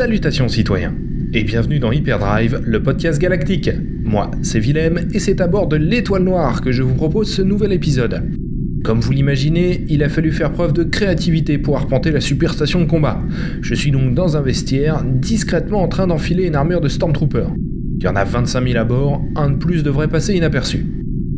Salutations citoyens et bienvenue dans Hyperdrive, le podcast galactique. Moi, c'est Willem et c'est à bord de l'Étoile Noire que je vous propose ce nouvel épisode. Comme vous l'imaginez, il a fallu faire preuve de créativité pour arpenter la superstation de combat. Je suis donc dans un vestiaire, discrètement en train d'enfiler une armure de Stormtrooper. Il y en a 25 000 à bord, un de plus devrait passer inaperçu.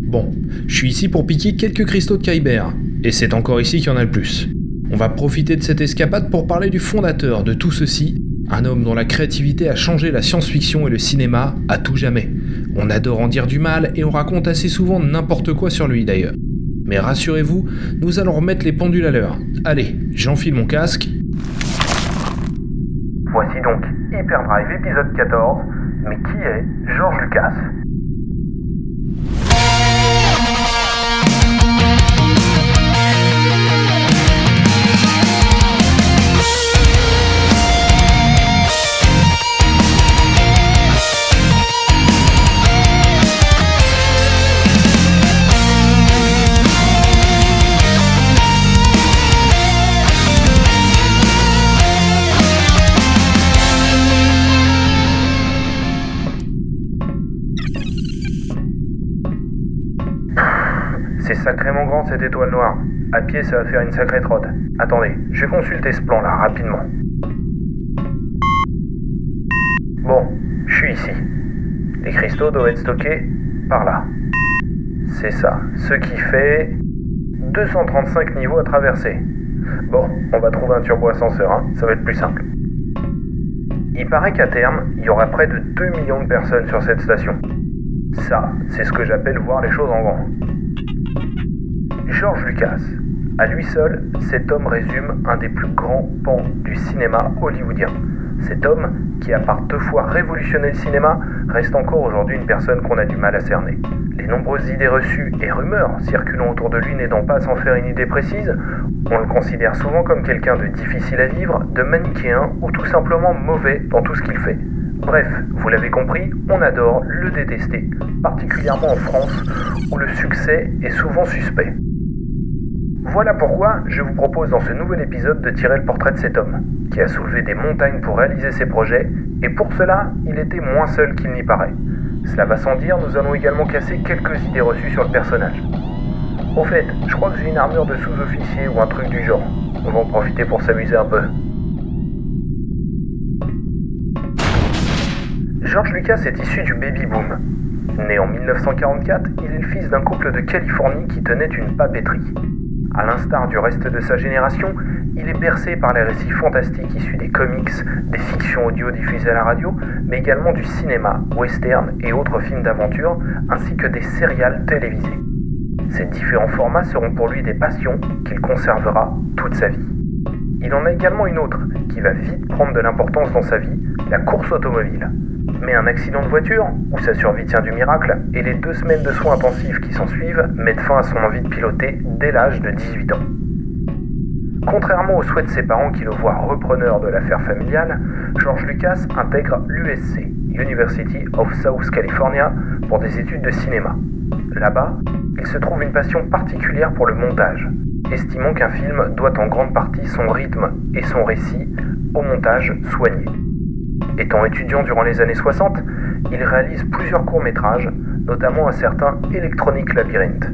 Bon, je suis ici pour piquer quelques cristaux de Kyber, et c'est encore ici qu'il y en a le plus. On va profiter de cette escapade pour parler du fondateur de tout ceci, un homme dont la créativité a changé la science-fiction et le cinéma à tout jamais. On adore en dire du mal et on raconte assez souvent n'importe quoi sur lui d'ailleurs. Mais rassurez-vous, nous allons remettre les pendules à l'heure. Allez, j'enfile mon casque. Voici donc Hyperdrive épisode 14. Mais qui est George Lucas? Cette étoile noire. À pied, ça va faire une sacrée trotte. Attendez, je vais consulter ce plan là rapidement. Bon, je suis ici. Les cristaux doivent être stockés par là. C'est ça, ce qui fait 235 niveaux à traverser. Bon, on va trouver un turbo ascenseur, hein, ça va être plus simple. Il paraît qu'à terme, il y aura près de 2 millions de personnes sur cette station. Ça, c'est ce que j'appelle voir les choses en grand. George Lucas. À lui seul, cet homme résume un des plus grands pans du cinéma hollywoodien. Cet homme, qui a par deux fois révolutionné le cinéma, reste encore aujourd'hui une personne qu'on a du mal à cerner. Les nombreuses idées reçues et rumeurs circulant autour de lui n'aidant pas à s'en faire une idée précise, on le considère souvent comme quelqu'un de difficile à vivre, de manichéen ou tout simplement mauvais dans tout ce qu'il fait. Bref, vous l'avez compris, on adore le détester, particulièrement en France, où le succès est souvent suspect. Voilà pourquoi je vous propose dans ce nouvel épisode de tirer le portrait de cet homme, qui a soulevé des montagnes pour réaliser ses projets, et pour cela, il était moins seul qu'il n'y paraît. Cela va sans dire, nous allons également casser quelques idées reçues sur le personnage. Au fait, je crois que j'ai une armure de sous-officier ou un truc du genre. On va en profiter pour s'amuser un peu. George Lucas est issu du baby boom. Né en 1944, il est le fils d'un couple de Californie qui tenait une papeterie. À l'instar du reste de sa génération, il est bercé par les récits fantastiques issus des comics, des fictions audio diffusées à la radio, mais également du cinéma, western et autres films d'aventure, ainsi que des serials télévisés. Ces différents formats seront pour lui des passions qu'il conservera toute sa vie. Il en a également une autre, qui va vite prendre de l'importance dans sa vie, la course automobile. Mais un accident de voiture, où sa survie tient du miracle, et les deux semaines de soins intensifs qui s'ensuivent mettent fin à son envie de piloter dès l'âge de 18 ans. Contrairement aux souhaits de ses parents qui le voient repreneur de l'affaire familiale, George Lucas intègre l'USC, University of South California, pour des études de cinéma. Là-bas, il se trouve une passion particulière pour le montage, estimant qu'un film doit en grande partie son rythme et son récit au montage soigné. Étant étudiant durant les années 60, il réalise plusieurs courts-métrages, notamment un certain Electronic Labyrinth.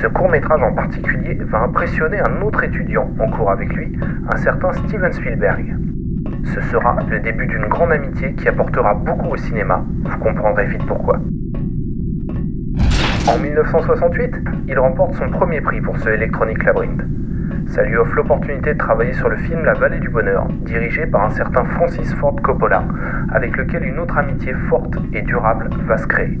Ce court-métrage en particulier va impressionner un autre étudiant en cours avec lui, un certain Steven Spielberg. Ce sera le début d'une grande amitié qui apportera beaucoup au cinéma, vous comprendrez vite pourquoi. En 1968, il remporte son premier prix pour ce Electronic Labyrinth. Ça lui offre l'opportunité de travailler sur le film La Vallée du Bonheur, dirigé par un certain Francis Ford Coppola, avec lequel une autre amitié forte et durable va se créer.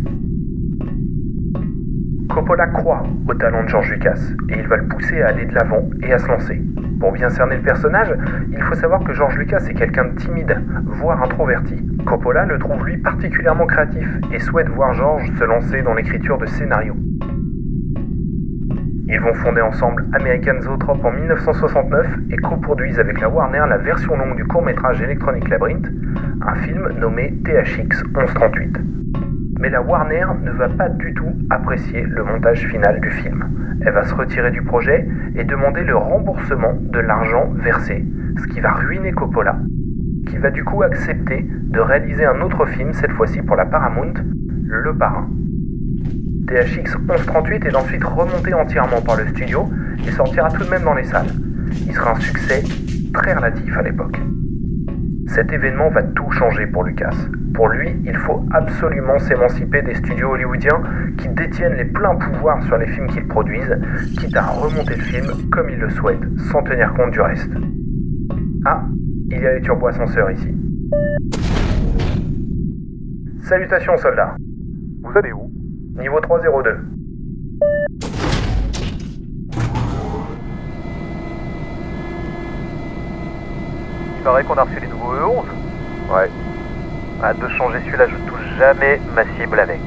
Coppola croit au talent de George Lucas et il va le pousser à aller de l'avant et à se lancer. Pour bien cerner le personnage, il faut savoir que George Lucas est quelqu'un de timide, voire introverti. Coppola le trouve lui particulièrement créatif et souhaite voir George se lancer dans l'écriture de scénarios. Ils vont fonder ensemble American Zoetrope en 1969 et coproduisent avec la Warner la version longue du court-métrage Electronic Labyrinth, un film nommé THX 1138. Mais la Warner ne va pas du tout apprécier le montage final du film. Elle va se retirer du projet et demander le remboursement de l'argent versé, ce qui va ruiner Coppola, qui va va du coup accepter de réaliser un autre film, cette fois-ci pour la Paramount, Le Parrain. THX 1138 est ensuite remonté entièrement par le studio et sortira tout de même dans les salles. Il sera un succès très relatif à l'époque. Cet événement va tout changer pour Lucas. Pour lui, il faut absolument s'émanciper des studios hollywoodiens qui détiennent les pleins pouvoirs sur les films qu'ils produisent, quitte à remonter le film comme il le souhaite, sans tenir compte du reste. Ah, il y a les turbo-ascenseurs ici. Salutations soldats. Vous allez où? Niveau 302. Il paraît qu'on a reçu les nouveaux E11 Ouais. Hâte de changer celui-là, je touche jamais ma cible avec.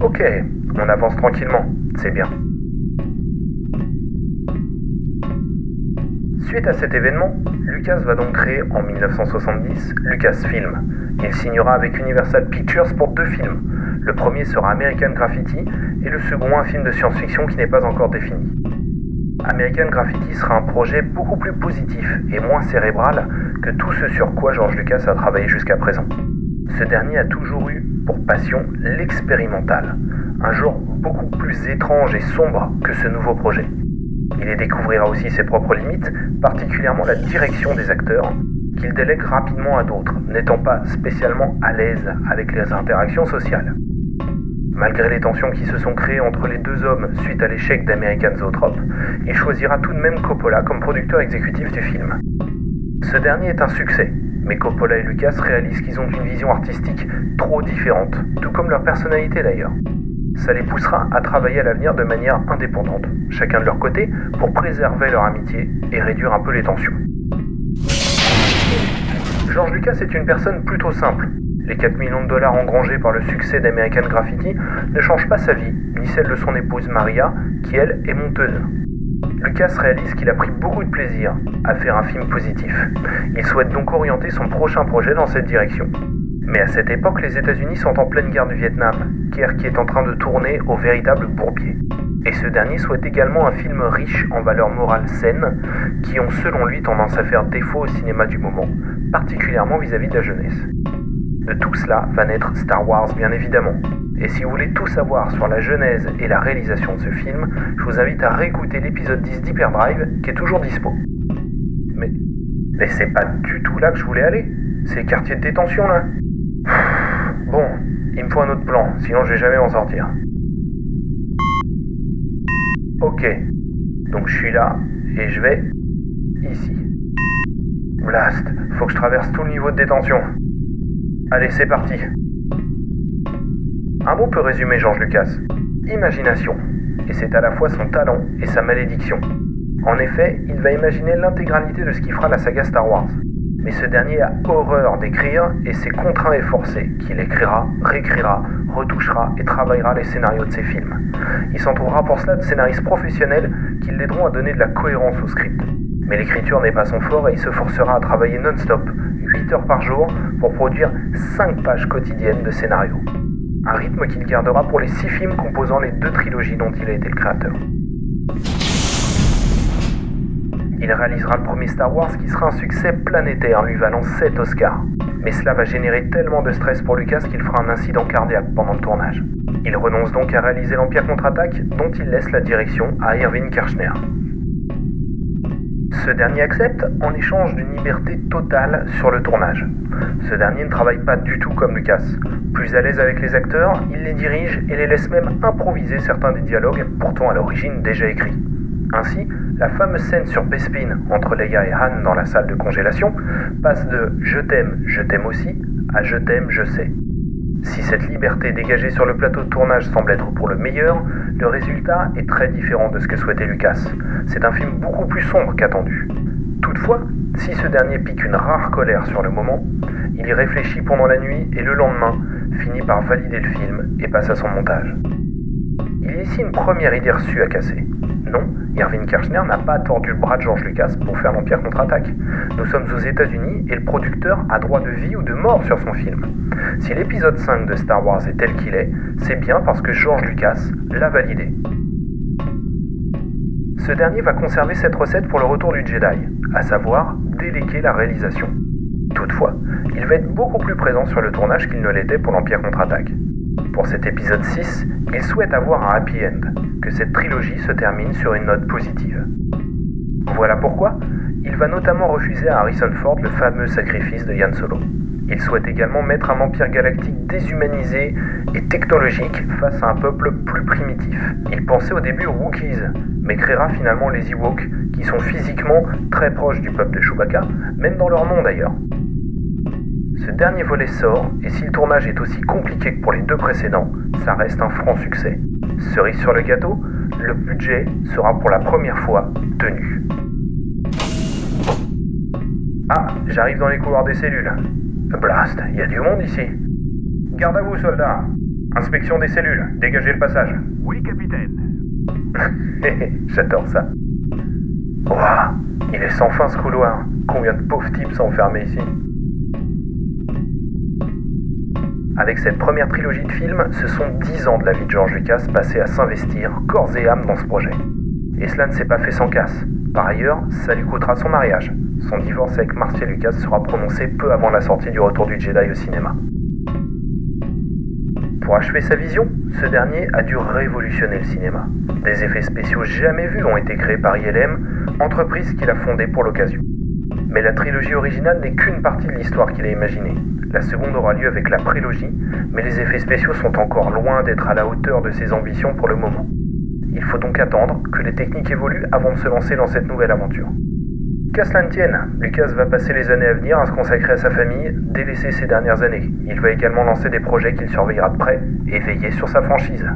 Ok, on avance tranquillement, c'est bien. Suite à cet événement, Lucas va donc créer en 1970 Lucasfilm. Il signera avec Universal Pictures pour deux films. Le premier sera American Graffiti et le second un film de science-fiction qui n'est pas encore défini. American Graffiti sera un projet beaucoup plus positif et moins cérébral que tout ce sur quoi George Lucas a travaillé jusqu'à présent. Ce dernier a toujours eu pour passion l'expérimental, un genre beaucoup plus étrange et sombre que ce nouveau projet. Il y découvrira aussi ses propres limites, particulièrement la direction des acteurs, qu'il délègue rapidement à d'autres, n'étant pas spécialement à l'aise avec les interactions sociales. Malgré les tensions qui se sont créées entre les deux hommes suite à l'échec d'American Zoetrope, il choisira tout de même Coppola comme producteur exécutif du film. Ce dernier est un succès, mais Coppola et Lucas réalisent qu'ils ont une vision artistique trop différente, tout comme leur personnalité d'ailleurs. Ça les poussera à travailler à l'avenir de manière indépendante, chacun de leur côté, pour préserver leur amitié et réduire un peu les tensions. George Lucas est une personne plutôt simple. Les 4 millions de dollars engrangés par le succès d'American Graffiti ne changent pas sa vie, ni celle de son épouse Maria, qui elle est monteuse. Lucas réalise qu'il a pris beaucoup de plaisir à faire un film positif. Il souhaite donc orienter son prochain projet dans cette direction. Mais à cette époque, les États-Unis sont en pleine guerre du Vietnam, guerre qui est en train de tourner au véritable bourbier. Et ce dernier souhaite également un film riche en valeurs morales saines, qui ont selon lui tendance à faire défaut au cinéma du moment, particulièrement vis-à-vis de la jeunesse. De tout cela va naître Star Wars bien évidemment. Et si vous voulez tout savoir sur la genèse et la réalisation de ce film, je vous invite à réécouter l'épisode 10 d'Hyperdrive qui est toujours dispo. Mais, mais c'est pas du tout là que je voulais aller. C'est quartier de détention là. Bon, il me faut un autre plan, sinon je vais jamais m'en sortir. Ok, donc je suis là et je vais ici. Blast, faut que je traverse tout le niveau de détention. Allez, c'est parti. Un mot peut résumer George Lucas. Imagination. Et c'est à la fois son talent et sa malédiction. En effet, il va imaginer l'intégralité de ce qui fera la saga Star Wars. Mais ce dernier a horreur d'écrire et c'est contraint et forcé qu'il écrira, réécrira, retouchera et travaillera les scénarios de ses films. Il s'entourera pour cela de scénaristes professionnels qui l'aideront à donner de la cohérence au script. Mais l'écriture n'est pas son fort et il se forcera à travailler non-stop, 8 heures par jour, pour produire 5 pages quotidiennes de scénario. Un rythme qu'il gardera pour les 6 films composant les deux trilogies dont il a été le créateur. Il réalisera le premier Star Wars qui sera un succès planétaire, lui valant 7 Oscars. Mais cela va générer tellement de stress pour Lucas qu'il fera un incident cardiaque pendant le tournage. Il renonce donc à réaliser l'Empire contre-attaque, dont il laisse la direction à Irving Kirchner. Ce dernier accepte en échange d'une liberté totale sur le tournage. Ce dernier ne travaille pas du tout comme Lucas. Plus à l'aise avec les acteurs, il les dirige et les laisse même improviser certains des dialogues, pourtant à l'origine déjà écrits. Ainsi, la fameuse scène sur Bespin entre Leia et Han dans la salle de congélation passe de Je t'aime, je t'aime aussi à Je t'aime, je sais. Si cette liberté dégagée sur le plateau de tournage semble être pour le meilleur, le résultat est très différent de ce que souhaitait Lucas. C'est un film beaucoup plus sombre qu'attendu. Toutefois, si ce dernier pique une rare colère sur le moment, il y réfléchit pendant la nuit et le lendemain finit par valider le film et passe à son montage. Il y a ici une première idée reçue à casser. Non, Irving Kirchner n'a pas tordu le bras de George Lucas pour faire l'Empire contre-attaque. Nous sommes aux États-Unis et le producteur a droit de vie ou de mort sur son film. Si l'épisode 5 de Star Wars est tel qu'il est, c'est bien parce que George Lucas l'a validé. Ce dernier va conserver cette recette pour le retour du Jedi, à savoir déléguer la réalisation. Toutefois, il va être beaucoup plus présent sur le tournage qu'il ne l'était pour l'Empire contre-attaque. Pour cet épisode 6, il souhaite avoir un happy end, que cette trilogie se termine sur une note positive. Voilà pourquoi il va notamment refuser à Harrison Ford le fameux sacrifice de Yann Solo. Il souhaite également mettre un empire galactique déshumanisé et technologique face à un peuple plus primitif. Il pensait au début aux Wookiees, mais créera finalement les Ewoks, qui sont physiquement très proches du peuple de Chewbacca, même dans leur nom d'ailleurs. Ce dernier volet sort, et si le tournage est aussi compliqué que pour les deux précédents, ça reste un franc succès. Cerise sur le gâteau, le budget sera pour la première fois tenu. Ah, j'arrive dans les couloirs des cellules. Blast, il y a du monde ici. Garde à vous, soldats. Inspection des cellules, dégagez le passage. Oui, capitaine. J'adore ça. Ouah, il est sans fin ce couloir. Combien de pauvres types sont enfermés ici Avec cette première trilogie de films, ce sont 10 ans de la vie de George Lucas passés à s'investir corps et âme dans ce projet. Et cela ne s'est pas fait sans casse. Par ailleurs, ça lui coûtera son mariage. Son divorce avec Marcia Lucas sera prononcé peu avant la sortie du Retour du Jedi au cinéma. Pour achever sa vision, ce dernier a dû révolutionner le cinéma. Des effets spéciaux jamais vus ont été créés par ILM, entreprise qu'il a fondée pour l'occasion. Mais la trilogie originale n'est qu'une partie de l'histoire qu'il a imaginée. La seconde aura lieu avec la prélogie, mais les effets spéciaux sont encore loin d'être à la hauteur de ses ambitions pour le moment. Il faut donc attendre que les techniques évoluent avant de se lancer dans cette nouvelle aventure. Qu'à cela ne tienne, Lucas va passer les années à venir à se consacrer à sa famille, délaissée ces dernières années. Il va également lancer des projets qu'il surveillera de près et veiller sur sa franchise.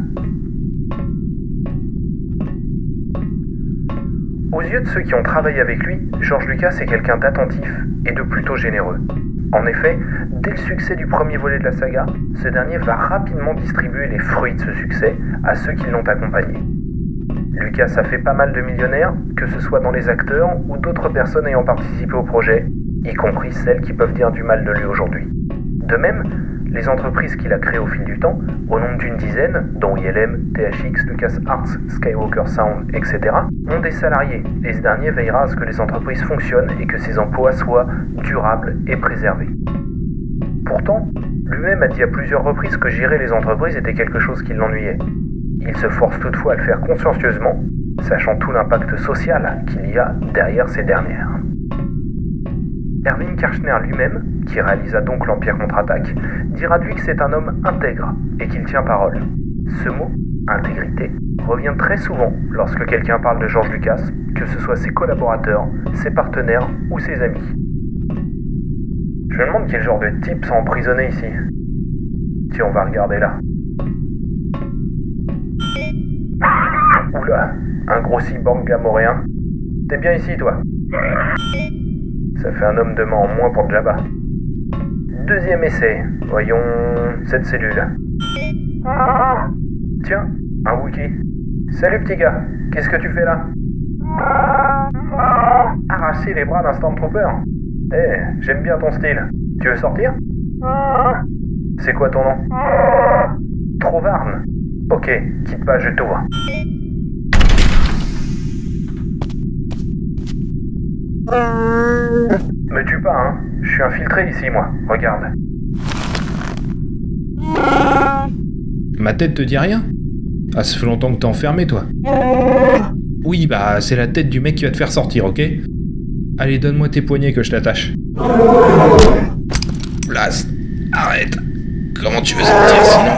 Aux yeux de ceux qui ont travaillé avec lui, George Lucas est quelqu'un d'attentif et de plutôt généreux. En effet, dès le succès du premier volet de la saga, ce dernier va rapidement distribuer les fruits de ce succès à ceux qui l'ont accompagné. Lucas a fait pas mal de millionnaires, que ce soit dans les acteurs ou d'autres personnes ayant participé au projet, y compris celles qui peuvent dire du mal de lui aujourd'hui. De même, les entreprises qu'il a créées au fil du temps, au nombre d'une dizaine, dont ILM, THX, LucasArts, Skywalker Sound, etc., ont des salariés, et ce dernier veillera à ce que les entreprises fonctionnent et que ces emplois soient durables et préservés. Pourtant, lui-même a dit à plusieurs reprises que gérer les entreprises était quelque chose qui l'ennuyait. Il se force toutefois à le faire consciencieusement, sachant tout l'impact social qu'il y a derrière ces dernières. Erwin Kirchner lui-même, qui réalisa donc l'Empire contre-attaque, dira de lui que c'est un homme intègre et qu'il tient parole. Ce mot, intégrité, revient très souvent lorsque quelqu'un parle de George Lucas, que ce soit ses collaborateurs, ses partenaires ou ses amis. Je me demande quel genre de types sont emprisonnés ici. Tiens, on va regarder là. Oula, un gros cyborg. T'es bien ici, toi? Ça fait un homme de main en moins pour Jabba. Deuxième essai. Voyons cette cellule. Tiens, un Wookie. Salut petit gars, qu'est-ce que tu fais là Arracher les bras d'un Stormtrooper Eh, j'aime bien ton style. Tu veux sortir C'est quoi ton nom Trovarne. Ok, quitte pas, je t'ouvre. Me tue pas, hein. Je suis infiltré ici, moi. Regarde. Ma tête te dit rien Ah, ça fait longtemps que t'es enfermé, toi. Oui, bah, c'est la tête du mec qui va te faire sortir, ok Allez, donne-moi tes poignets que je t'attache. Blast, arrête. Comment tu veux sortir sinon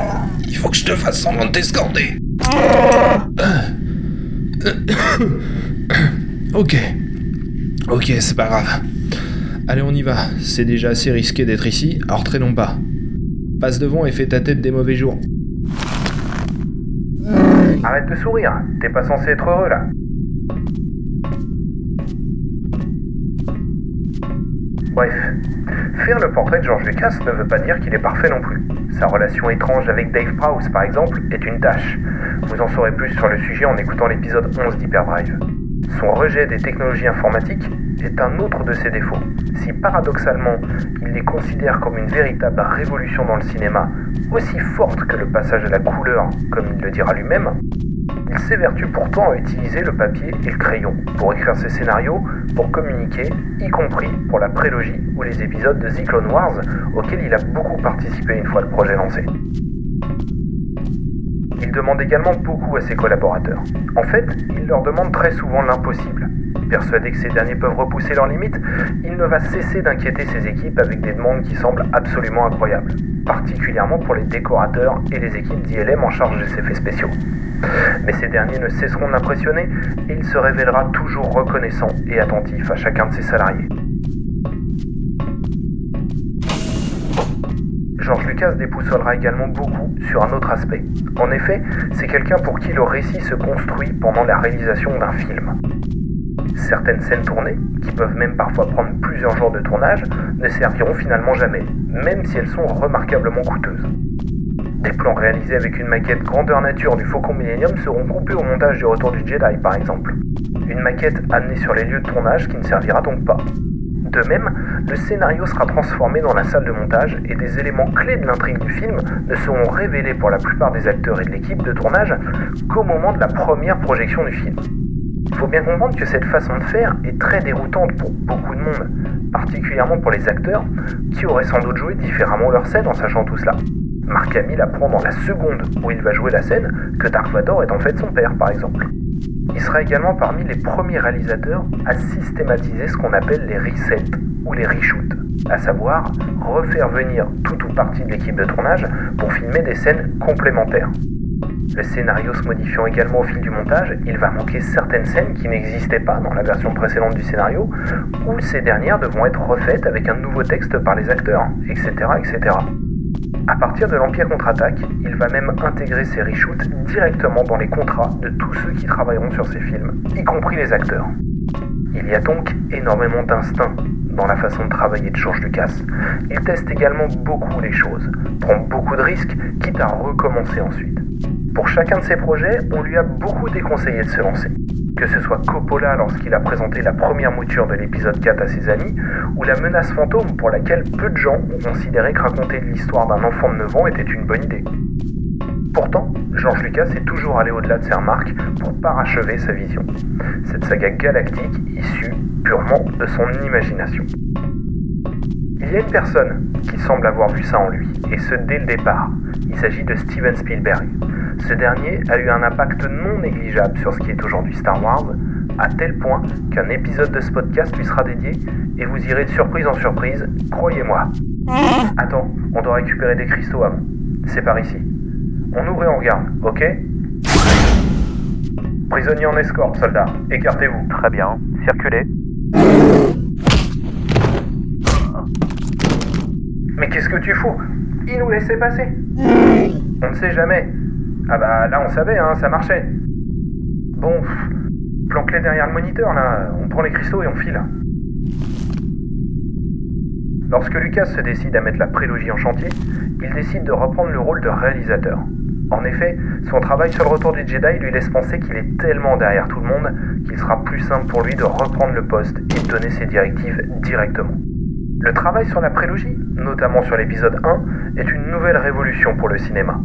Il faut que je te fasse semblant de t'escorter. ok. Ok, c'est pas grave. Allez, on y va. C'est déjà assez risqué d'être ici, alors traînons pas. Passe devant et fais ta tête des mauvais jours. Arrête de sourire, t'es pas censé être heureux là. Bref, faire le portrait de George Lucas ne veut pas dire qu'il est parfait non plus. Sa relation étrange avec Dave Prowse, par exemple, est une tâche. Vous en saurez plus sur le sujet en écoutant l'épisode 11 d'Hyperdrive. Son rejet des technologies informatiques est un autre de ses défauts. Si paradoxalement, il les considère comme une véritable révolution dans le cinéma, aussi forte que le passage à la couleur, comme il le dira lui-même, Il s'évertue pourtant à utiliser le papier et le crayon pour écrire ses scénarios, pour communiquer, y compris pour la prélogie ou les épisodes de The Clone Wars auxquels il a beaucoup participé une fois le projet lancé. Il demande également beaucoup à ses collaborateurs. En fait, il leur demande très souvent l'impossible. Persuadé que ces derniers peuvent repousser leurs limites, il ne va cesser d'inquiéter ses équipes avec des demandes qui semblent absolument incroyables, particulièrement pour les décorateurs et les équipes d'ILM en charge des effets spéciaux. Mais ces derniers ne cesseront de l'impressionner et il se révélera toujours reconnaissant et attentif à chacun de ses salariés. George Lucas dépoussolera également beaucoup sur un autre aspect. En effet, c'est quelqu'un pour qui le récit se construit pendant la réalisation d'un film. Certaines scènes tournées, qui peuvent même parfois prendre plusieurs jours de tournage, ne serviront finalement jamais, même si elles sont remarquablement coûteuses. Des plans réalisés avec une maquette grandeur nature du Faucon Millennium seront coupés au montage du Retour du Jedi par exemple. Une maquette amenée sur les lieux de tournage qui ne servira donc pas. De même, le scénario sera transformé dans la salle de montage et des éléments clés de l'intrigue du film ne seront révélés pour la plupart des acteurs et de l'équipe de tournage qu'au moment de la première projection du film. Il faut bien comprendre que cette façon de faire est très déroutante pour beaucoup de monde, particulièrement pour les acteurs qui auraient sans doute joué différemment leur scène en sachant tout cela. Mark Hamill apprend dans la seconde où il va jouer la scène que Dark Vador est en fait son père par exemple. Il sera également parmi les premiers réalisateurs à systématiser ce qu'on appelle les resets ou les reshoots, à savoir refaire venir tout ou partie de l'équipe de tournage pour filmer des scènes complémentaires. Le scénario se modifiant également au fil du montage, il va manquer certaines scènes qui n'existaient pas dans la version précédente du scénario, ou ces dernières devront être refaites avec un nouveau texte par les acteurs, etc. etc. À partir de l'Empire contre-attaque, il va même intégrer ces reshoots directement dans les contrats de tous ceux qui travailleront sur ces films, y compris les acteurs. Il y a donc énormément d'instinct dans la façon de travailler de George Lucas. Il teste également beaucoup les choses, prend beaucoup de risques, quitte à recommencer ensuite. Pour chacun de ses projets, on lui a beaucoup déconseillé de se lancer. Que ce soit Coppola lorsqu'il a présenté la première mouture de l'épisode 4 à ses amis, ou la menace fantôme pour laquelle peu de gens ont considéré que raconter l'histoire d'un enfant de 9 ans était une bonne idée. Pourtant, George Lucas est toujours allé au-delà de ses remarques pour parachever sa vision. Cette saga galactique issue purement de son imagination. Il y a une personne qui semble avoir vu ça en lui, et ce dès le départ. Il s'agit de Steven Spielberg. Ce dernier a eu un impact non négligeable sur ce qui est aujourd'hui Star Wars, à tel point qu'un épisode de ce podcast lui sera dédié, et vous irez de surprise en surprise, croyez-moi. Attends, on doit récupérer des cristaux avant. C'est par ici. On ouvre et on regarde, ok? Prisonnier en escorte, soldat. Écartez-vous. Très bien. Circulez. Mais qu'est-ce que tu fous? Il nous laissait passer. On ne sait jamais. Ah bah là on savait, hein, ça marchait. Bon, planque-les derrière le moniteur là, on prend les cristaux et on file. Lorsque Lucas se décide à mettre la prélogie en chantier, il décide de reprendre le rôle de réalisateur. En effet, son travail sur le retour du Jedi lui laisse penser qu'il est tellement derrière tout le monde qu'il sera plus simple pour lui de reprendre le poste et donner ses directives directement. Le travail sur la prélogie, notamment sur l'épisode 1, est une nouvelle révolution pour le cinéma.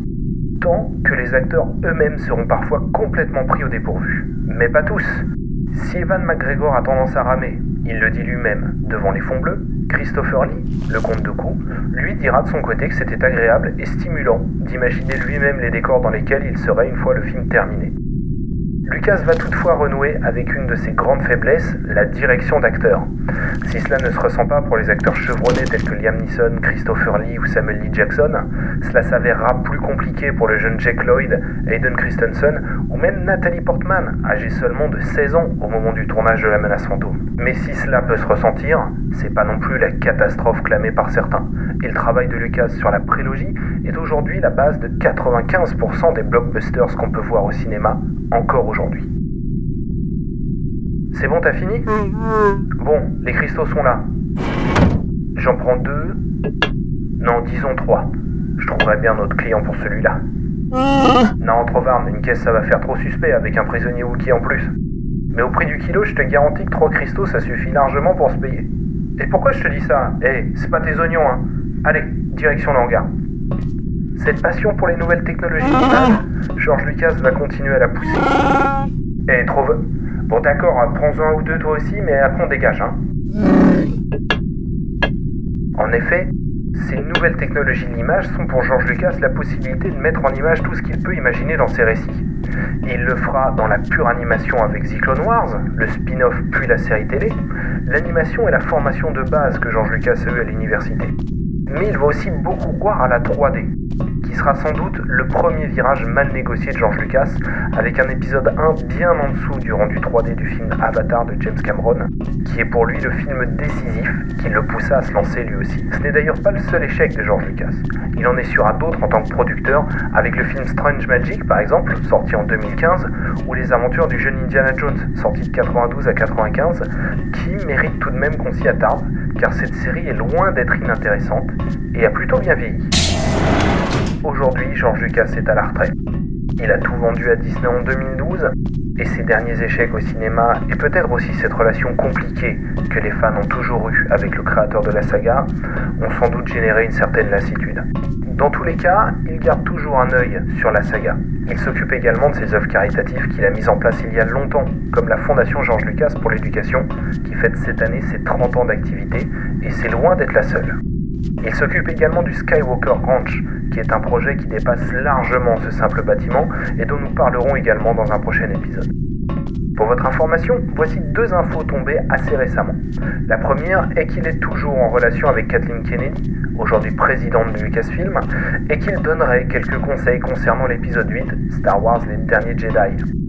Tant que les acteurs eux-mêmes seront parfois complètement pris au dépourvu. Mais pas tous. Si Evan McGregor a tendance à ramer, il le dit lui-même, devant les fonds bleus, Christopher Lee, le comte de Cou, lui dira de son côté que c'était agréable et stimulant d'imaginer lui-même les décors dans lesquels il serait une fois le film terminé. Lucas va toutefois renouer avec une de ses grandes faiblesses, la direction d'acteurs. Si cela ne se ressent pas pour les acteurs chevronnés tels que Liam Neeson, Christopher Lee ou Samuel Lee Jackson, cela s'avérera plus compliqué pour le jeune Jack Lloyd, Hayden Christensen ou même Nathalie Portman, âgée seulement de 16 ans au moment du tournage de La Menace Fantôme. Mais si cela peut se ressentir, c'est pas non plus la catastrophe clamée par certains. Et le travail de Lucas sur la prélogie est aujourd'hui la base de 95% des blockbusters qu'on peut voir au cinéma, encore aujourd'hui. C'est bon, t'as fini? Bon, les cristaux sont là. J'en prends deux. Non, disons trois. Je trouverai bien notre client pour celui-là. Non, Trovarne, une caisse ça va faire trop suspect avec un prisonnier Wookie en plus. Mais au prix du kilo, je te garantis que trois cristaux ça suffit largement pour se payer. Et pourquoi je te dis ça? Eh, c'est pas tes oignons, hein. Allez, direction le hangar. Cette passion pour les nouvelles technologies d'image, George Lucas va continuer à la pousser. Et trouve... Bon d'accord, prends-en un ou deux toi aussi, mais après on dégage, hein. En effet, ces nouvelles technologies de l'image sont pour George Lucas la possibilité de mettre en image tout ce qu'il peut imaginer dans ses récits. Il le fera dans la pure animation avec Clone Wars, le spin-off puis la série télé, l'animation est la formation de base que George Lucas a eue à l'université. Mais il va aussi beaucoup croire à la 3D, sera sans doute le premier virage mal négocié de George Lucas, avec un épisode 1 bien en dessous du rendu 3D du film Avatar de James Cameron, qui est pour lui le film décisif qui le poussa à se lancer lui aussi. Ce n'est d'ailleurs pas le seul échec de George Lucas. Il en essuiera d'autres en tant que producteur, avec le film Strange Magic par exemple, sorti en 2015, ou les aventures du jeune Indiana Jones, sorti de 92 à 95, qui méritent tout de même qu'on s'y attarde, car cette série est loin d'être inintéressante et a plutôt bien vieilli. Aujourd'hui, George Lucas est à la retraite. Il a tout vendu à Disney en 2012, et ses derniers échecs au cinéma, et peut-être aussi cette relation compliquée que les fans ont toujours eue avec le créateur de la saga, ont sans doute généré une certaine lassitude. Dans tous les cas, il garde toujours un œil sur la saga. Il s'occupe également de ses œuvres caritatives qu'il a mises en place il y a longtemps, comme la Fondation Georges Lucas pour l'éducation, qui fête cette année ses 30 ans d'activité, et c'est loin d'être la seule. Il s'occupe également du Skywalker Ranch, qui est un projet qui dépasse largement ce simple bâtiment et dont nous parlerons également dans un prochain épisode. Pour votre information, voici deux infos tombées assez récemment. La première est qu'il est toujours en relation avec Kathleen Kennedy, aujourd'hui présidente de Lucasfilm, et qu'il donnerait quelques conseils concernant l'épisode 8, Star Wars Les Derniers Jedi.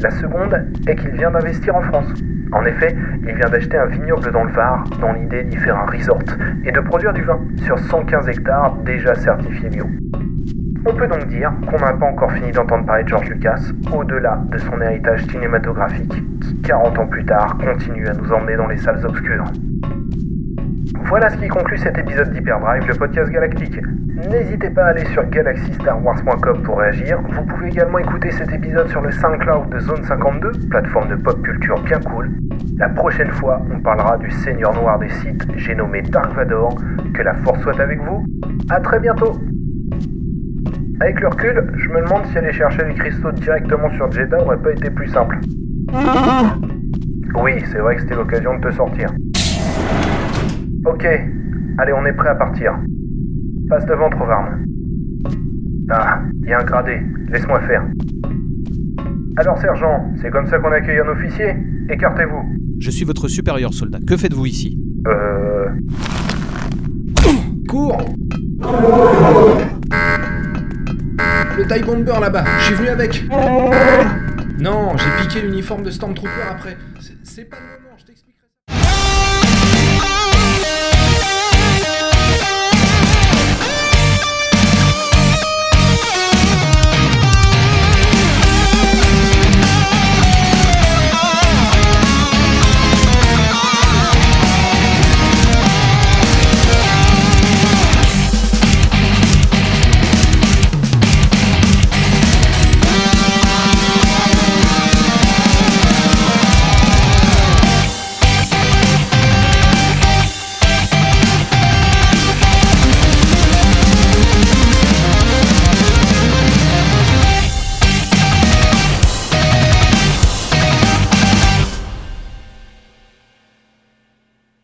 La seconde est qu'il vient d'investir en France. En effet, il vient d'acheter un vignoble dans le Var dans l'idée d'y faire un resort et de produire du vin sur 115 hectares déjà certifiés bio. On peut donc dire qu'on n'a pas encore fini d'entendre parler de George Lucas, au-delà de son héritage cinématographique, qui 40 ans plus tard continue à nous emmener dans les salles obscures. Voilà ce qui conclut cet épisode d'Hyperdrive, le podcast galactique. N'hésitez pas à aller sur galaxystarwars.com pour réagir. Vous pouvez également écouter cet épisode sur le SoundCloud de Zone 52, plateforme de pop culture bien cool. La prochaine fois, on parlera du seigneur noir des sites, j'ai nommé Dark Vador. Que la force soit avec vous. À très bientôt Avec le recul, je me demande si aller chercher les cristaux directement sur Jeddah aurait pas été plus simple. Oui, c'est vrai que c'était l'occasion de te sortir. Ok, allez, on est prêt à partir. Passe devant, Trovarne. Ah, il y a un gradé, laisse-moi faire. Alors, sergent, c'est comme ça qu'on accueille un officier Écartez-vous. Je suis votre supérieur, soldat. Que faites-vous ici? Euh. Cours Le TIE Bomber là-bas, je suis venu avec Non, j'ai piqué l'uniforme de Stormtrooper après. C'est- C'est pas le moment, je t'explique.